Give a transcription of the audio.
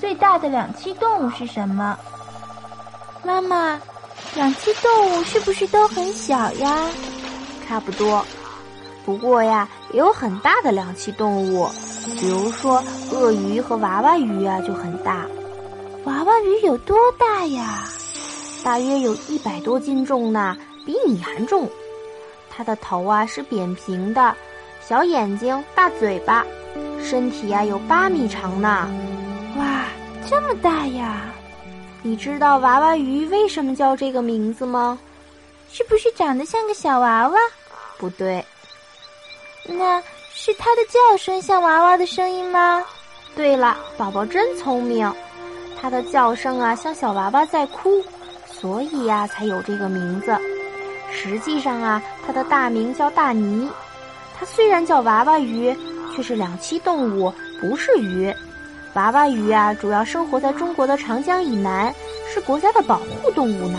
最大的两栖动物是什么？妈妈，两栖动物是不是都很小呀？差不多。不过呀，也有很大的两栖动物，比如说鳄鱼和娃娃鱼啊，就很大。娃娃鱼有多大呀？大约有一百多斤重呢，比你还重。它的头啊是扁平的，小眼睛，大嘴巴，身体啊有八米长呢。哇，这么大呀！你知道娃娃鱼为什么叫这个名字吗？是不是长得像个小娃娃？不对。那是它的叫声像娃娃的声音吗？对了，宝宝真聪明。它的叫声啊像小娃娃在哭，所以呀才有这个名字。实际上啊，它的大名叫大鲵。它虽然叫娃娃鱼，却是两栖动物，不是鱼。娃娃鱼啊，主要生活在中国的长江以南，是国家的保护动物呢。